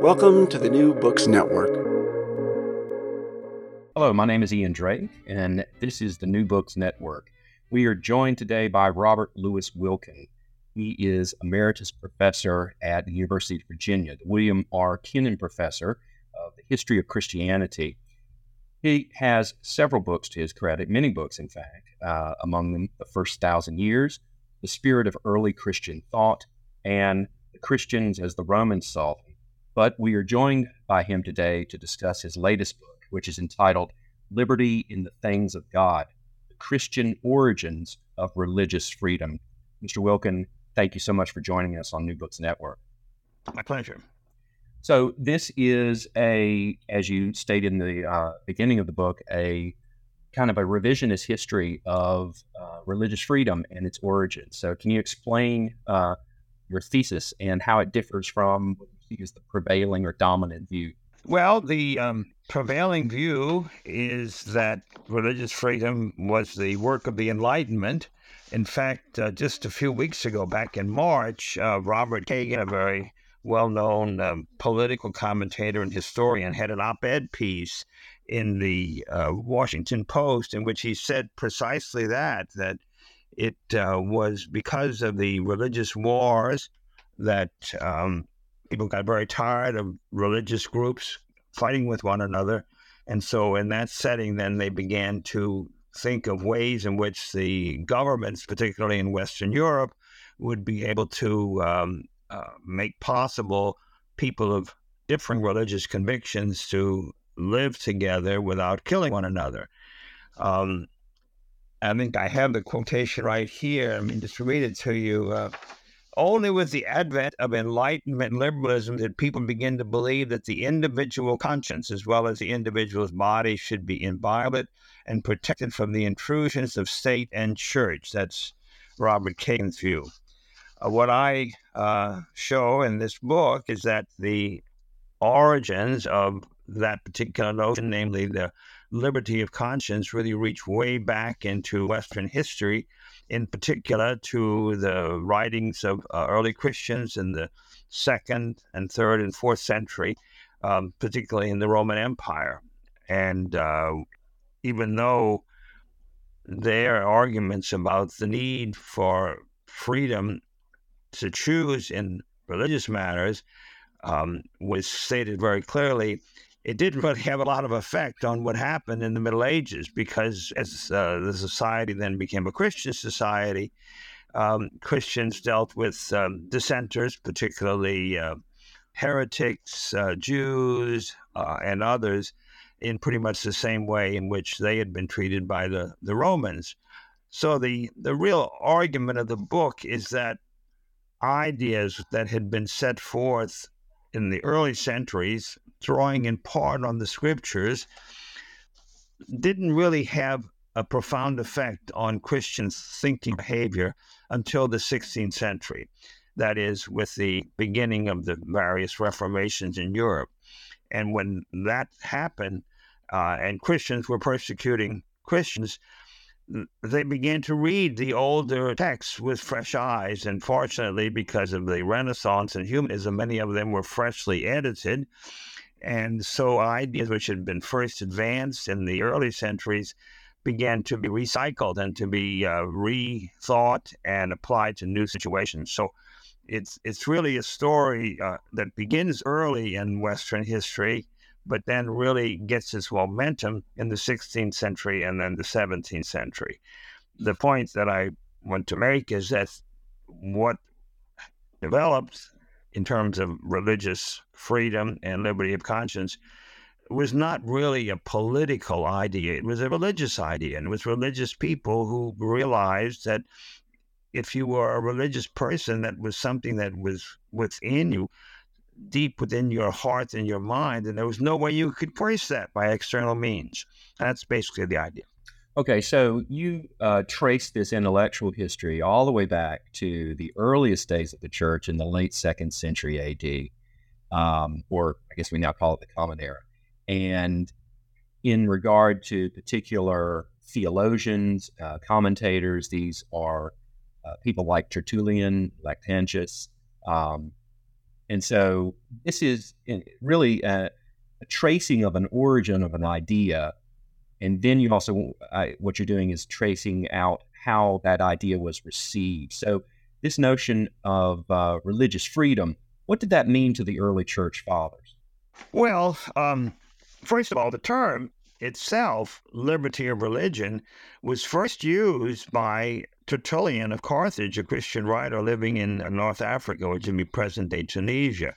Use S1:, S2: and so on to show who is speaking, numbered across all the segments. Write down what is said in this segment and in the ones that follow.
S1: Welcome to the New Books Network.
S2: Hello, my name is Ian Drake, and this is the New Books Network. We are joined today by Robert Louis Wilken. He is Emeritus Professor at the University of Virginia, the William R. Kenan Professor of the History of Christianity. He has several books to his credit, many books, in fact, uh, among them The First Thousand Years, The Spirit of Early Christian Thought, and The Christians as the Romans Saw Them but we are joined by him today to discuss his latest book, which is entitled Liberty in the Things of God The Christian Origins of Religious Freedom. Mr. Wilken, thank you so much for joining us on New Books Network.
S3: My pleasure.
S2: So, this is a, as you stated in the uh, beginning of the book, a kind of a revisionist history of uh, religious freedom and its origins. So, can you explain uh, your thesis and how it differs from is the prevailing or dominant view?
S3: Well, the um, prevailing view is that religious freedom was the work of the Enlightenment. In fact, uh, just a few weeks ago, back in March, uh, Robert Kagan, a very well known um, political commentator and historian, had an op ed piece in the uh, Washington Post in which he said precisely that, that it uh, was because of the religious wars that um, people got very tired of religious groups fighting with one another. And so, in that setting, then they began to think of ways in which the governments, particularly in Western Europe, would be able to um, uh, make possible people of different religious convictions to live together without killing one another. Um, I think I have the quotation right here. I mean, just read it to you. Uh, only with the advent of Enlightenment liberalism did people begin to believe that the individual conscience, as well as the individual's body, should be inviolate and protected from the intrusions of state and church. That's Robert Kagan's view. Uh, what I uh, show in this book is that the origins of that particular notion, namely the liberty of conscience, really reach way back into Western history in particular to the writings of uh, early Christians in the second and third and fourth century, um, particularly in the Roman Empire. And uh, even though their arguments about the need for freedom to choose in religious matters um, was stated very clearly, it didn't really have a lot of effect on what happened in the Middle Ages because as uh, the society then became a Christian society, um, Christians dealt with um, dissenters, particularly uh, heretics, uh, Jews, uh, and others, in pretty much the same way in which they had been treated by the, the Romans. So the, the real argument of the book is that ideas that had been set forth in the early centuries drawing in part on the scriptures, didn't really have a profound effect on Christian thinking behavior until the 16th century. That is, with the beginning of the various reformations in Europe. And when that happened, uh, and Christians were persecuting Christians, they began to read the older texts with fresh eyes. And fortunately, because of the Renaissance and humanism, many of them were freshly edited. And so ideas which had been first advanced in the early centuries began to be recycled and to be uh, rethought and applied to new situations. So it's it's really a story uh, that begins early in Western history, but then really gets its momentum in the 16th century and then the 17th century. The point that I want to make is that what developed in terms of religious freedom and liberty of conscience was not really a political idea. It was a religious idea. And it was religious people who realized that if you were a religious person, that was something that was within you, deep within your heart and your mind, and there was no way you could trace that by external means. That's basically the idea.
S2: Okay, so you uh, trace this intellectual history all the way back to the earliest days of the church in the late second century AD, um, or I guess we now call it the Common Era. And in regard to particular theologians, uh, commentators, these are uh, people like Tertullian, Lactantius. Um, and so this is really a, a, tracing of an origin of an idea. And then you also, uh, what you're doing is tracing out how that idea was received. So this notion of uh, religious freedom, what did that mean to the early church fathers?
S3: Well, um, first of all, the term itself, liberty of religion, was first used by Tertullian of Carthage, a Christian writer living in North Africa, which would be present day Tunisia.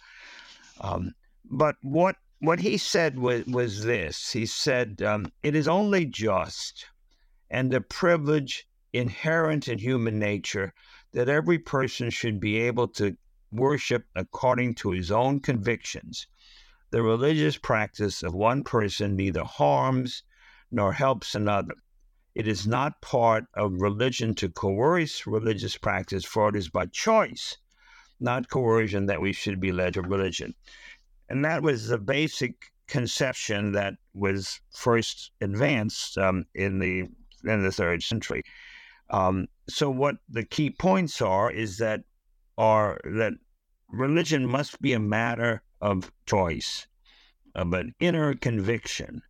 S3: Um, but what what he said was, was this he said, um, It is only just and a privilege inherent in human nature that every person should be able to worship according to his own convictions. The religious practice of one person neither harms nor helps another. It is not part of religion to coerce religious practice, for it is by choice, not coercion, that we should be led to religion. And that was the basic conception that was first advanced um, in the in the third century. Um, so, what the key points are is that are that religion must be a matter of choice, of an inner conviction,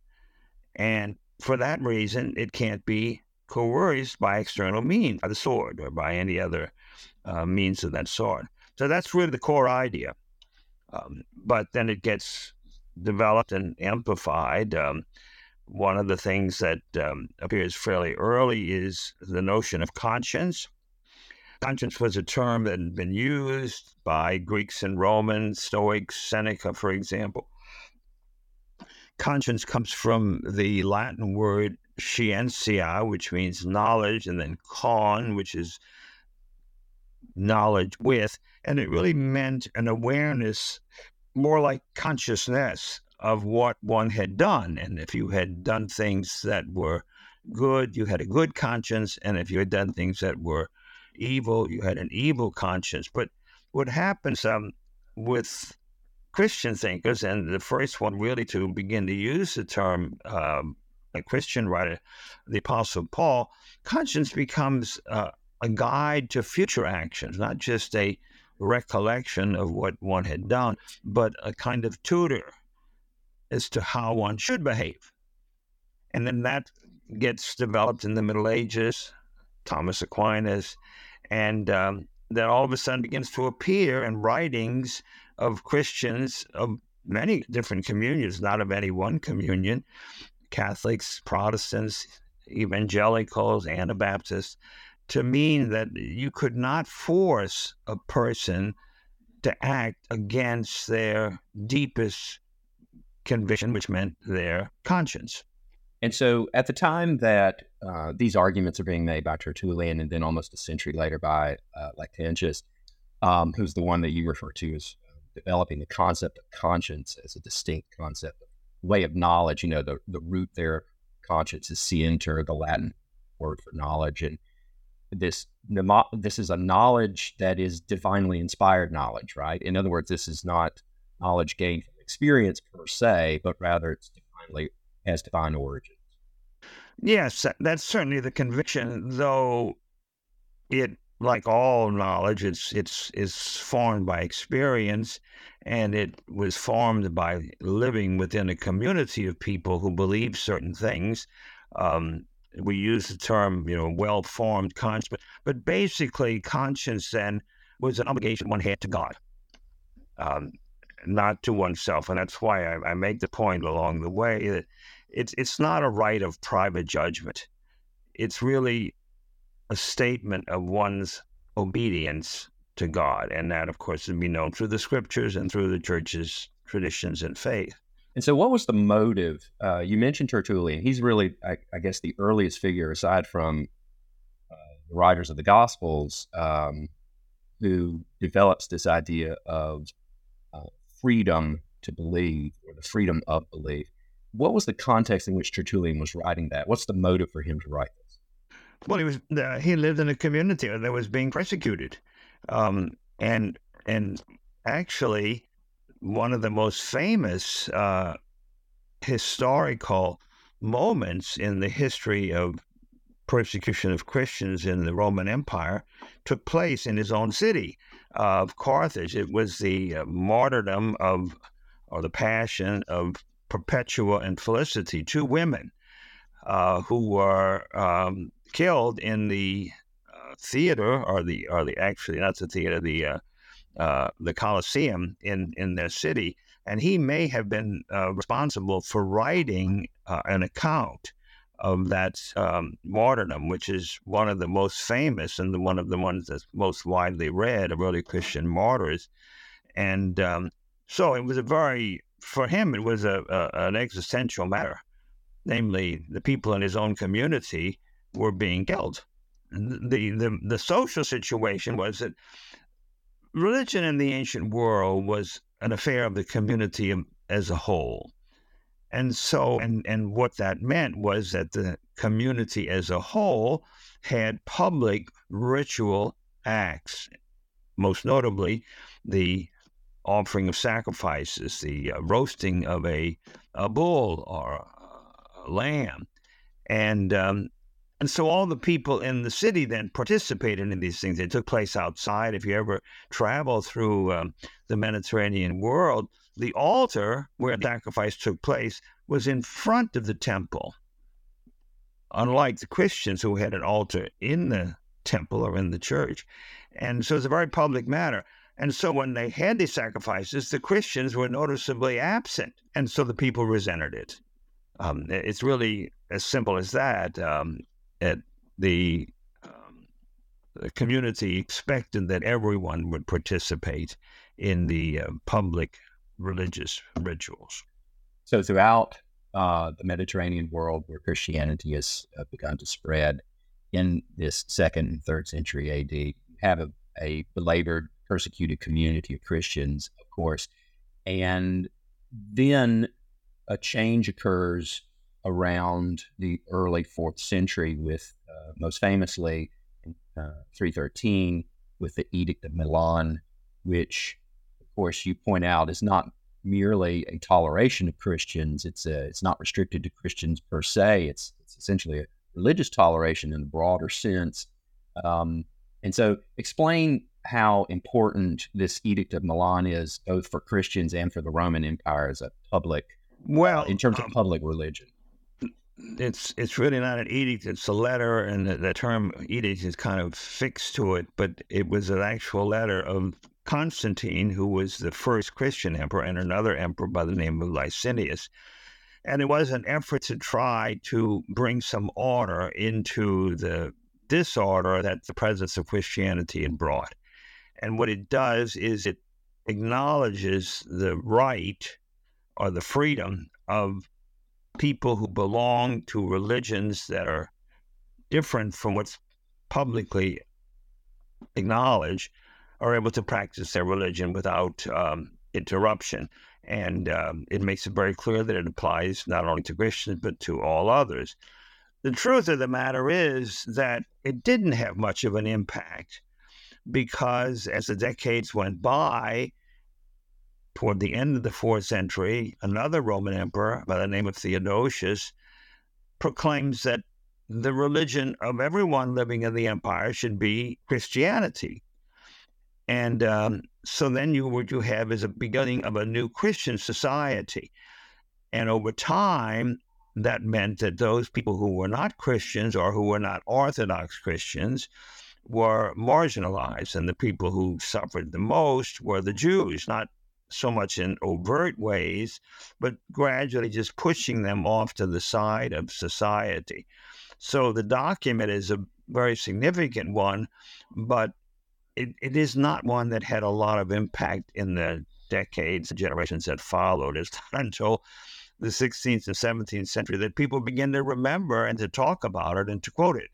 S3: and for that reason, it can't be coerced by external means, by the sword or by any other uh, means of that sort. So that's really the core idea. Um, but then it gets developed and amplified. Um, one of the things that um, appears fairly early is the notion of conscience. Conscience was a term that had been used by Greeks and Romans, Stoics, Seneca, for example, conscience comes from the Latin word scientia, which means knowledge, and then con, which is knowledge with. And it really meant an awareness, more like consciousness of what one had done. And if you had done things that were good, you had a good conscience. And if you had done things that were evil, you had an evil conscience. But what happens um, with Christian thinkers, and the first one really to begin to use the term, um, a Christian writer, the Apostle Paul, conscience becomes uh, a guide to future actions, not just a recollection of what one had done, but a kind of tutor as to how one should behave. And then that gets developed in the Middle Ages, Thomas Aquinas, and um, that all of a sudden begins to appear in writings of Christians of many different communions, not of any one communion Catholics, Protestants, evangelicals, Anabaptists to mean that you could not force a person to act against their deepest conviction, which meant their conscience.
S2: And so, at the time that uh, these arguments are being made by Tertullian, and then almost a century later by uh, Lactantius, um, who's the one that you refer to as developing the concept of conscience as a distinct concept, way of knowledge. You know, the, the root there, conscience is scienter, the Latin word for knowledge. And this, this is a knowledge that is divinely inspired knowledge, right? In other words, this is not knowledge gained from experience per se, but rather it's divinely has divine origins.
S3: Yes, that's certainly the conviction, though it like all knowledge, it's it's is formed by experience, and it was formed by living within a community of people who believe certain things. Um, we use the term, you know, well-formed conscience, but, but basically, conscience then was an obligation one had to God, um, not to oneself. And that's why I, I, make the point along the way that it's it's not a right of private judgment. It's really a statement of one's obedience to God, and that, of course, would be known through the scriptures and through the church's traditions and faith.
S2: And so, what was the motive? Uh, you mentioned Tertullian. He's really, I, I, guess, the earliest figure aside from uh, the writers of the Gospels um, who develops this idea of uh, freedom to believe or the freedom of belief. What was the context in which Tertullian was writing that? What's the motive for him to write this?
S3: Well, he was uh, he lived in a community that was being persecuted, um, and and actually one of the most famous uh, historical moments in the history of persecution of Christians in the Roman Empire took place in his own city of Carthage. It was the uh, martyrdom of, or the passion of Perpetua and Felicity, two women uh, who were um, killed in the uh, theater, or the, or the actually not the theater, the uh, uh, the Colosseum in, in their city. And he may have been uh, responsible for writing uh, an account of that um, martyrdom, which is one of the most famous and the, one of the ones that's most widely read of early Christian martyrs. And um, so it was a very, for him, it was a, a, an existential matter. Namely, the people in his own community were being killed. The, the, the social situation was that religion in the ancient world was an affair of the community as a whole. And so, and, and what that meant was that the community as a whole had public ritual acts, most notably the offering of sacrifices, the uh, roasting of a, a bull or a lamb. And um, and so all the people in the city then participated in these things. They took place outside. If you ever travel through um, the Mediterranean world, the altar where the sacrifice took place was in front of the temple. Unlike the Christians who had an altar in the temple or in the church. And so it's a very public matter. And so when they had these sacrifices, the Christians were noticeably absent. And so the people resented it. Um, it's really as simple as that. Um, at the, um, the community expected that everyone would participate in the uh, public religious rituals.
S2: So throughout uh, the Mediterranean world, where Christianity has uh, begun to spread in this second and third century AD, you have a, a belabored, persecuted community of Christians, of course, and then a change occurs around the early fourth century, with uh, most famously uh, 313 with the Edict of Milan, which, of course, you point out is not merely a toleration of Christians. It's a, it's not restricted to Christians per se. It's it's essentially a religious toleration in the broader sense. Um, and so, explain how important this Edict of Milan is, both for Christians and for the Roman Empire as a public, well, uh, in terms of um, public religion
S3: it's it's really not an edict; it's a letter, and the, the, term edict is kind of fixed to it. But it was an actual letter of Constantine, who was the first Christian emperor, and another emperor by the name of Licinius. And it was an effort to try to bring some order into the disorder that the presence of Christianity had brought. And what it does is it acknowledges the right or the freedom of people who belong to religions that are different from what's publicly acknowledged are able to practice their religion without um, interruption. And um, it makes it very clear that it applies not only to Christians, but to all others. The truth of the matter is that it didn't have much of an impact because as the decades went by, toward the end of the fourth century, another Roman emperor by the name of Theodosius proclaims that the religion of everyone living in the empire should be Christianity. And um, so then you what you have is a beginning of a new Christian society. And over time, that meant that those people who were not Christians or who were not Orthodox Christians were marginalized, and the people who suffered the most were the Jews, not so much in overt ways, but gradually just pushing them off to the side of society. So the document is a very significant one, but it, it is not one that had a lot of impact in the decades and generations that followed. It's not until the 16th and 17th century that people begin to remember and to talk about it and to quote it.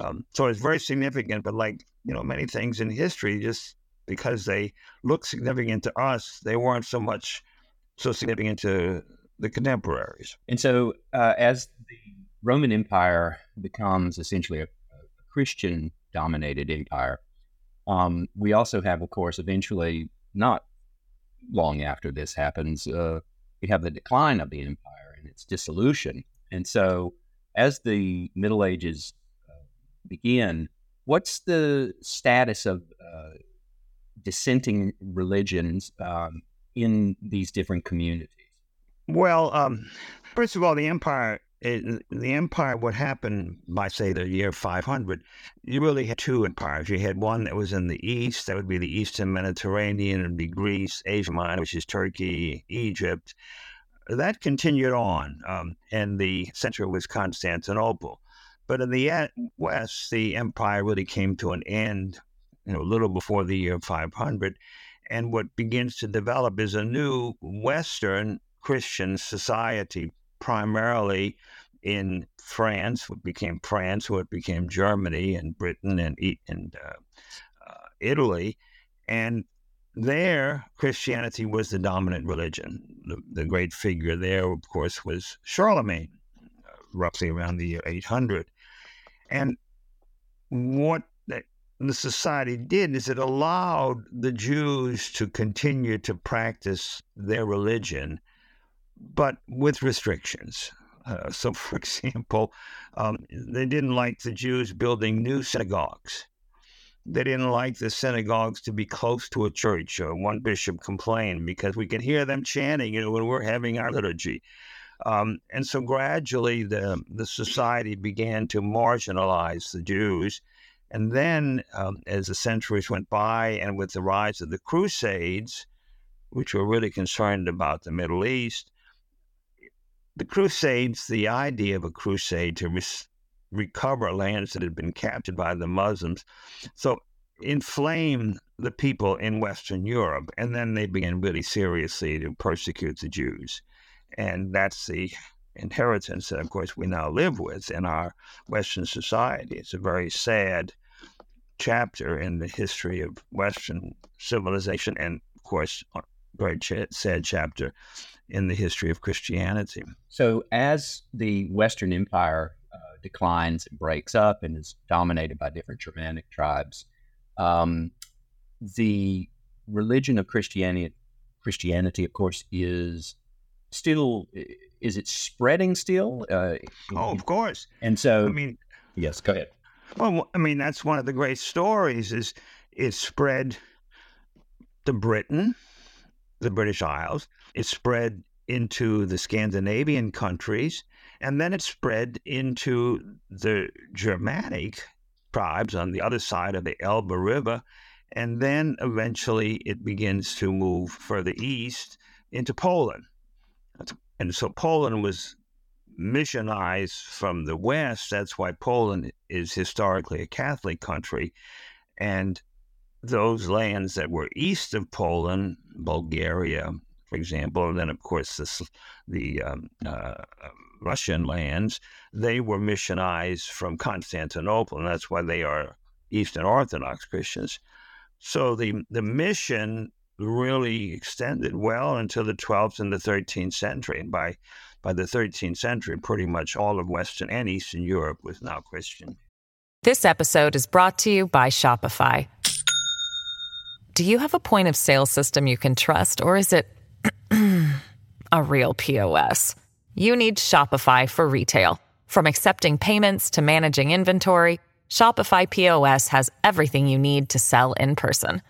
S3: Um, so it's very significant, but like you know many things in history, just because they look significant to us, they weren't so much so significant to the contemporaries.
S2: And so, uh, as the Roman Empire becomes essentially a, a Christian dominated empire, um, we also have, of course, eventually, not long after this happens, uh, we have the decline of the empire and its dissolution. And so, as the Middle Ages begin, what's the status of uh, dissenting religions um, in these different communities?
S3: Well, um, first of all, the empire. It, the empire, what happened by say the year 500, you really had two empires. You had one that was in the east, that would be the Eastern Mediterranean, and be Greece, Asia Minor, which is Turkey, Egypt. That continued on, um, and the center was Constantinople. But in the west, the empire really came to an end you know, a little before the year 500. And what begins to develop is a new Western Christian society, primarily in France, what became France, what became Germany and Britain and, and uh, uh, Italy. And there, Christianity was the dominant religion. The, the, great figure there, of course, was Charlemagne, uh, roughly around the year 800. And what the society did is it allowed the Jews to continue to practice their religion, but with restrictions. Uh, so, for example, um, they didn't like the Jews building new synagogues. They didn't like the synagogues to be close to a church. Uh, one bishop complained because we could hear them chanting, you know, when we're having our liturgy. Um, and so gradually, the the society began to marginalize the Jews. And then, um, as the centuries went by, and with the rise of the Crusades, which were really concerned about the Middle East, the Crusades, the idea of a crusade to recover lands that had been captured by the Muslims, so inflamed the people in Western Europe, and then they began really seriously to persecute the Jews, and that's the inheritance that, of course, we now live with in our Western society. It's a very sad chapter in the history of Western civilization, and of course, a very ch- sad chapter in the history of Christianity.
S2: So, as the Western Empire uh, declines, and breaks up, and is dominated by different Germanic tribes, um, the religion of Christianity, Christianity, of course, is still is it spreading still? Uh,
S3: oh, of course.
S2: And so,
S3: I mean,
S2: yes, go ahead.
S3: Well, I mean, that's one of the great stories. Is it spread to Britain, the British Isles? It spread into the Scandinavian countries, and then it spread into the Germanic tribes on the other side of the Elbe River, and then eventually it begins to move further east into Poland. And so Poland was missionized from the West. That's why Poland is historically a Catholic country. And those lands that were east of Poland, Bulgaria, for example, and then, of course, the, the um, uh, Russian lands, they were missionized from Constantinople, and that's why they are Eastern Orthodox Christians. So the, the mission really extended well into the 12th and the 13th century. And by, by the 13th century, pretty much all of Western and Eastern Europe was now Christian.
S4: This episode is brought to you by Shopify. Do you have a point of sale system you can trust, or is it a real POS? You need Shopify for retail. From accepting payments to managing inventory, Shopify POS has everything you need to sell in person.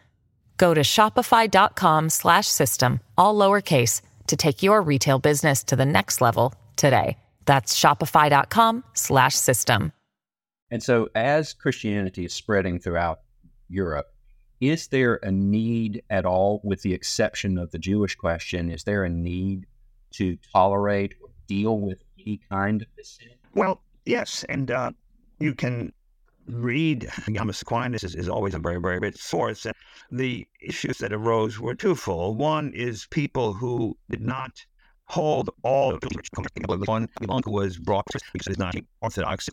S4: Go to shopify.com slash system, all lowercase, to take your retail business to the next level today. That's shopify.com slash system.
S2: And so, as Christianity is spreading throughout Europe, is there a need at all, with the exception of the Jewish question, is there a need to tolerate or deal with any kind of sin?
S3: Well, yes. And uh, you can read Thomas Aquinas is, is, always a very, very rich source. And the issues that arose were twofold. One is people who did not hold all the one who was brought to because he's not orthodox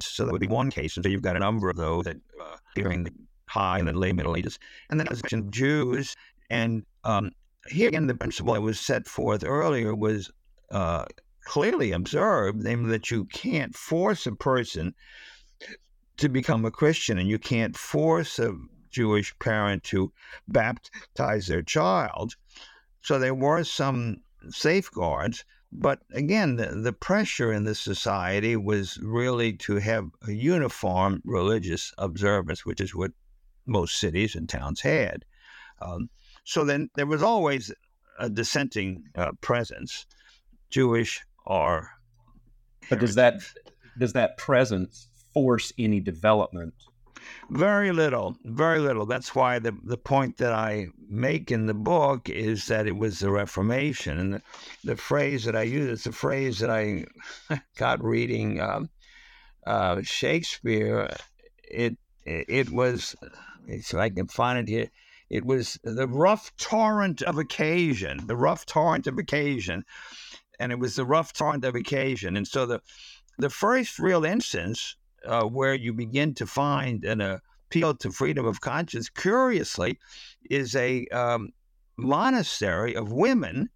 S3: so that would be one case and so you've got a number of those that uh, during the high and the late middle ages and then as mentioned jews and um, here again the principle that was set forth earlier was uh, clearly observed namely that you can't force a person to become a Christian, and you can't force a Jewish parent to baptize their child. So there were some safeguards. But again, the, the pressure in the society was really to have a uniform religious observance, which is what most cities and towns had. Um, so then there was always a dissenting uh, presence, Jewish or.
S2: But does that does that presence force any development?
S3: Very little, very little. That's why the, the point that I make in the book is that it was the Reformation. And the, the phrase that I use, it's a phrase that I got reading um, uh, Shakespeare. It, it was, so I can find it here. It was the rough torrent of occasion, the rough torrent of occasion. And it was the rough torrent of occasion. And so the, the first real instance uh, where you begin to find an appeal to freedom of conscience, curiously, is a um, monastery of women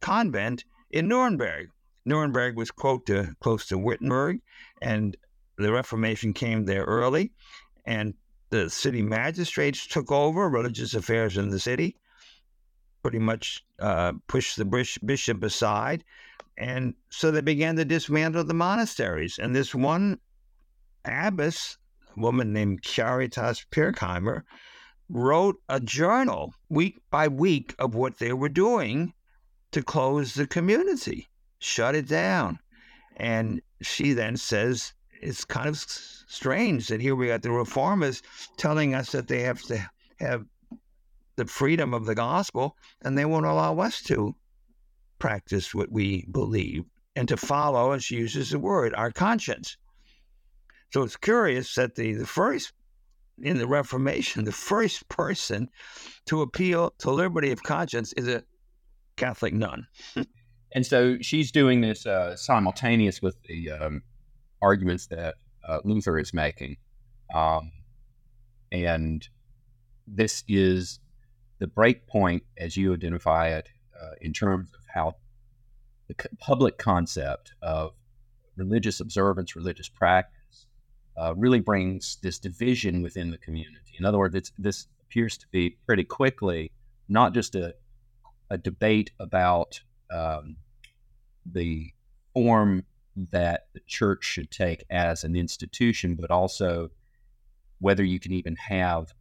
S3: convent in Nuremberg. Nuremberg was quote to, close to Wittenberg, and the Reformation came there early, and the city magistrates took over religious affairs in the city, pretty much uh, pushed the bishop aside, and so they began to dismantle the monasteries. And this one abbess, a woman named Charitas Pirkheimer, wrote a journal week by week of what they were doing to close the community, shut it down. And she then says it's kind of strange that here we got the reformers telling us that they have to have the freedom of the gospel and they won't allow us to practice what we believe and to follow, as she uses the word, our conscience. So it's curious that the, the first in the Reformation, the first person to appeal to liberty of conscience is a Catholic nun.
S2: and so she's doing this uh, simultaneous with the um, arguments that uh, Luther is making. Um, and this is the break point, as you identify it, uh, in terms of how the public concept of religious observance, religious practice, uh, really brings this division within the community. In other words, this appears to be pretty quickly not just a, a debate about um, the form that the church should take as an institution, but also whether you can even have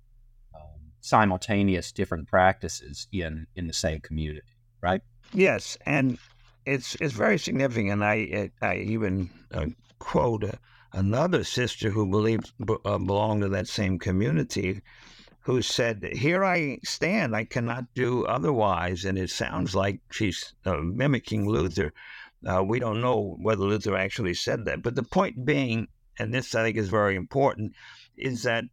S2: um, simultaneous different practices in in the same community, right?
S3: Yes, and it's it's very significant. I I even uh, quote another sister who believed uh, belonged to that same community who said, Here I stand, I cannot do otherwise. And it sounds like she's uh, mimicking Luther. Uh, we don't know whether Luther actually said that. But the point being, and this I think is very important, is that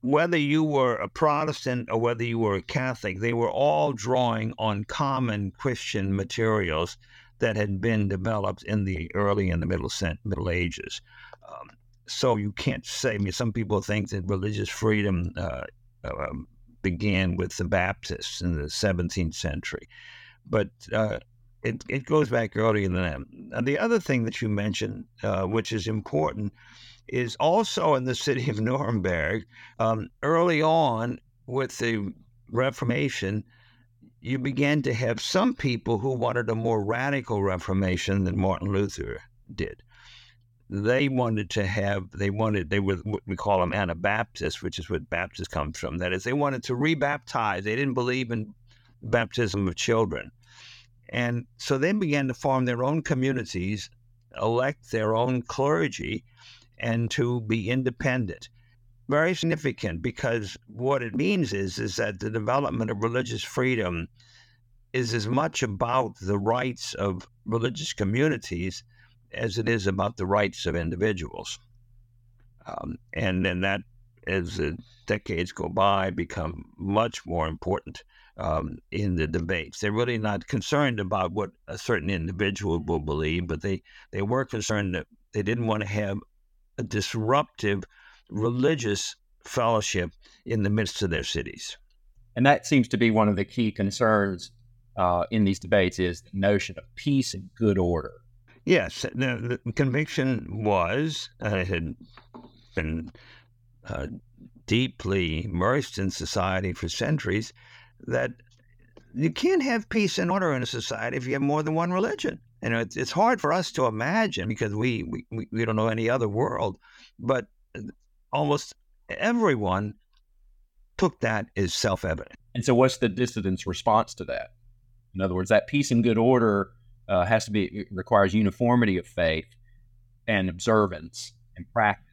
S3: whether you were a Protestant or whether you were a Catholic, they were all drawing on common Christian materials that had been developed in the early and the middle, middle ages. Um, so you can't say. I mean, some people think that religious freedom uh, uh, began with the Baptists in the 17th century, but uh, it it goes back earlier than that. And the other thing that you mentioned, uh, which is important, is also in the city of Nuremberg. Um, early on, with the Reformation, you began to have some people who wanted a more radical Reformation than Martin Luther did they wanted to have they wanted they were what we call them Anabaptists, which is what Baptist comes from. That is, they wanted to rebaptize. They didn't believe in baptism of children, and so they began to form their own communities, elect their own clergy, and to be independent. Very significant because what it means is is that the development of religious freedom is as much about the rights of religious communities as it is about the rights of individuals. Um, and then that, as the decades go by, become much more important um, in the debates. They're really not concerned about what a certain individual will believe, but they, they were concerned that they didn't want to have a disruptive religious fellowship in the midst of their cities.
S2: And that seems to be one of the key concerns uh, in these debates is the notion of peace and good order.
S3: Yes, the, the conviction was uh, had been uh, deeply immersed in society for centuries that you can't have peace and order in a society if you have more than one religion. Know, it's, it's hard for us to imagine because we, we, we don't know any other world, but almost everyone took that as self evident.
S2: And so, what's the dissident's response to that? In other words, that peace and good order uh, has to be requires uniformity of faith and observance and practice.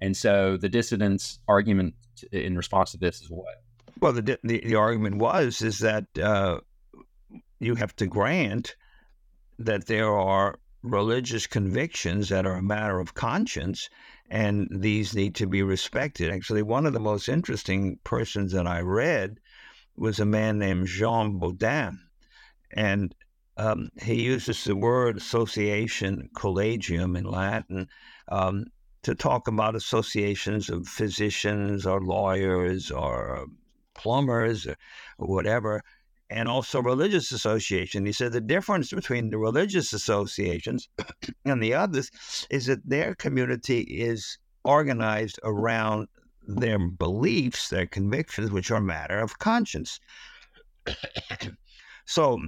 S2: And so the dissident's argument in response to this is what?
S3: Well, the the, the argument was is that uh, you have to grant that there are religious convictions that are a matter of conscience, and these need to be respected. Actually, one of the most interesting persons that I read was a man named Jean Bodin, and um, he uses the word association, collegium in Latin, um, to talk about associations of physicians or lawyers or plumbers or whatever, and also religious association. He said the difference between the religious associations and the others is that their community is organized around their beliefs, their convictions, which are matter of conscience. so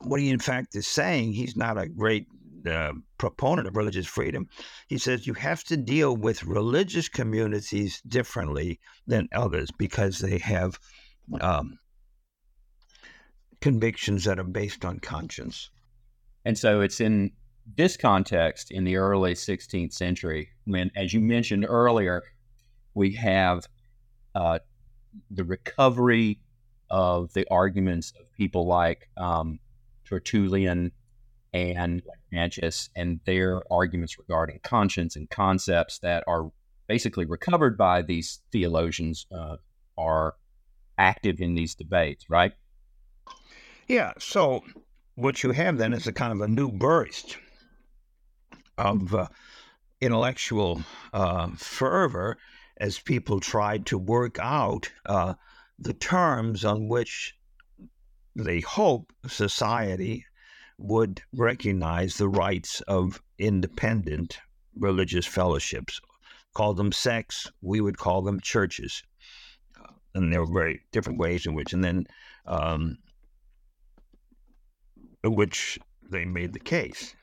S3: what he in fact is saying, he's not a great uh, proponent of religious freedom. He says you have to deal with religious communities differently than others because they have um, convictions that are based on conscience.
S2: And so it's in this context in the early 16th century when, as you mentioned earlier, we have uh, the recovery of the arguments of people like um, Tertullian and Lactantius and their arguments regarding conscience and concepts that are basically recovered by these theologians uh, are active in these debates, right?
S3: Yeah. So what you have then is a kind of a new burst of uh, intellectual uh, fervor as people tried to work out uh, the terms on which they hope society would recognize the rights of independent religious fellowships. Call them sects, we would call them churches. And there were very different ways in which, and then um, which they made the case.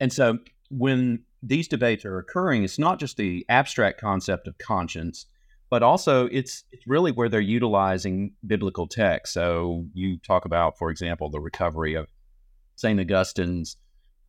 S2: And so when these debates are occurring, it's not just the abstract concept of conscience, but also it's it's really where they're utilizing biblical text. So you talk about, for example, the recovery of Saint Augustine's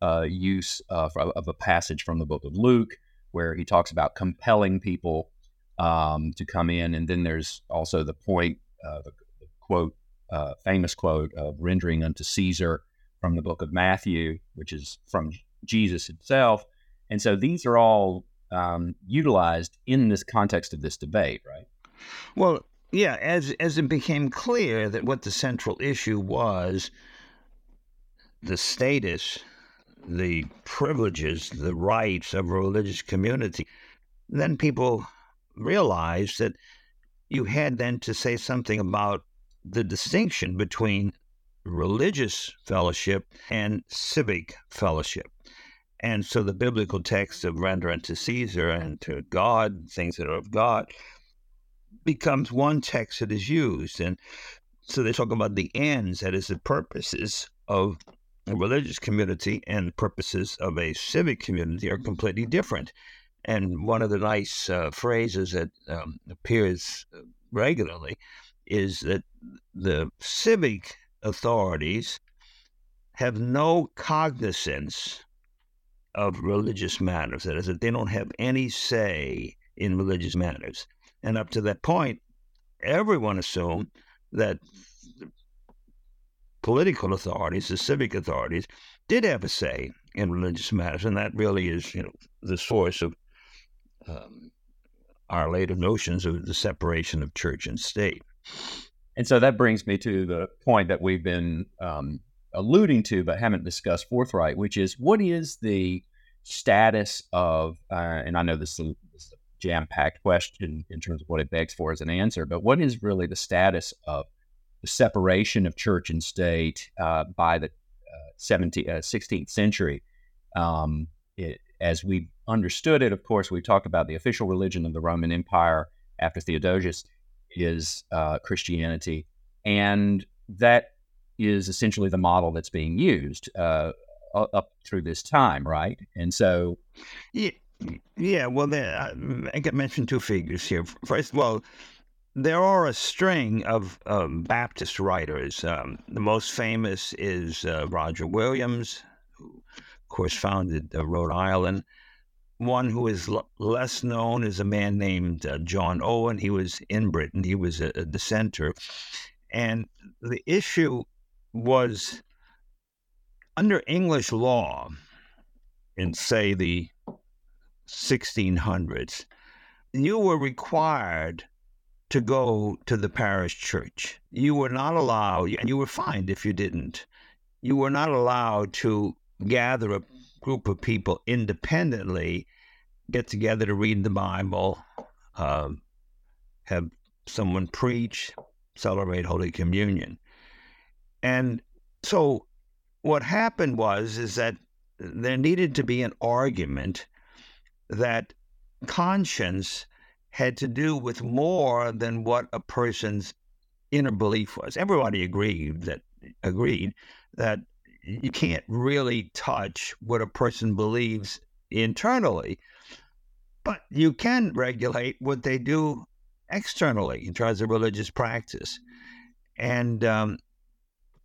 S2: uh, use of, of, a passage from the book of Luke, where he talks about compelling people um, to come in, and then there's also the point, uh, the, the, quote, uh, famous quote of rendering unto Caesar from the book of Matthew, which is from Jesus himself. And so these are all um, utilized in this context of this debate, right?
S3: Well, yeah, as as it became clear that what the central issue was the status, the privileges, the rights of a religious community, then people realized that you had then to say something about the distinction between religious fellowship and civic fellowship. And so the biblical text of render unto Caesar and to God things that are of God becomes one text that is used. And so they talk about the ends, that is, the purposes of a religious community and the purposes of a civic community are completely different. And one of the nice uh, phrases that um, appears regularly is that the civic authorities have no cognizance of religious matters. That is, that they don't have any say in religious matters. And up to that point, everyone assumed that political authorities, the civic authorities, did have a say in religious matters, and that really is, you know, the source of um, our later notions of the separation of church and state.
S2: And so that brings me to the point that we've been um, alluding to, but haven't discussed forthright, which is what is the status of, uh, and I know this is, a jam packed question in terms of what it begs for as an answer, but what is really the status of the separation of church and state uh, by the uh, 17th, 16th uh, century? Um, it, as we understood it, of course, we talked about the official religion of the Roman Empire after Theodosius is uh, Christianity. And that is essentially the model that's being used uh, up through this time, right? And so,
S3: yeah, yeah. Well, there, I can mention two figures here. First of all, there are a string of um, Baptist writers. Um, the most famous is uh, Roger Williams, who, of course, founded uh, Rhode Island. One who is l- less known is a man named uh, John Owen. He was in Britain. He was a, a dissenter, and the issue was under English law in, say, the 1600s, you were required to go to the parish church. You were not allowed, and you were fined if you didn't. You were not allowed to gather a group of people independently, get together to read the Bible, uh, have someone preach, celebrate Holy Communion. And so what happened was is that there needed to be an argument that conscience had to do with more than what a person's inner belief was. Everybody agreed that agreed that you can't really touch what a person believes internally, but you can regulate what they do externally in terms of religious practice. And um,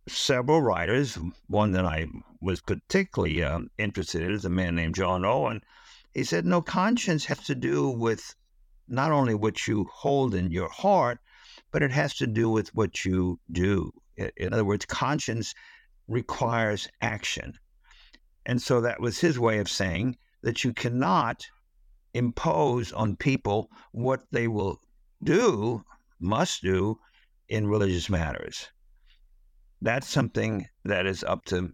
S3: several writers. One that I was particularly uh, interested in is a man named John Owen. He said, No, conscience has to do with not only what you hold in your heart, but it has to do with what you do. In other words, conscience requires action. And so that was his way of saying that you cannot impose on people what they will do, must do in religious matters that's something that is up to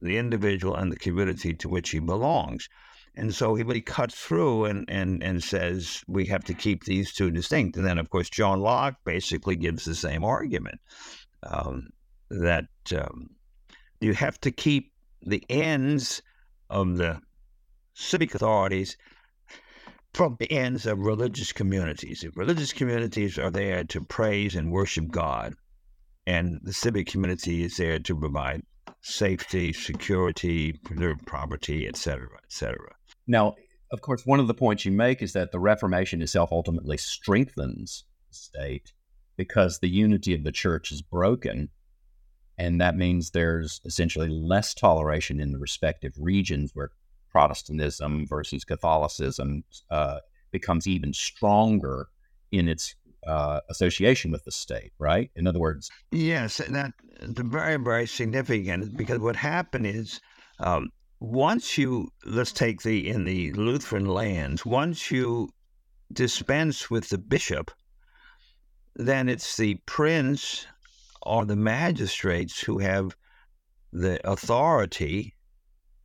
S3: the individual and the community to which he belongs. And so he, he cuts through and, and, and says we have to keep these two distinct. And then, of course, John Locke basically gives the same argument um, that um, you have to keep the ends of the civic authorities from the ends of religious communities. If religious communities are there to praise and worship God, and the civic community is there to provide safety, security, preserve property, et cetera, et cetera.
S2: Now, of course, one of the points you make is that the Reformation itself ultimately strengthens the state because the unity of the church is broken. And that means there's essentially less toleration in the respective regions where Protestantism versus Catholicism uh, becomes even stronger in its uh, association with the state, right? In other words,
S3: yes, that very very significant because what happened is um, once you let's take the in the Lutheran lands, once you dispense with the bishop, then it's the prince or the magistrates who have the authority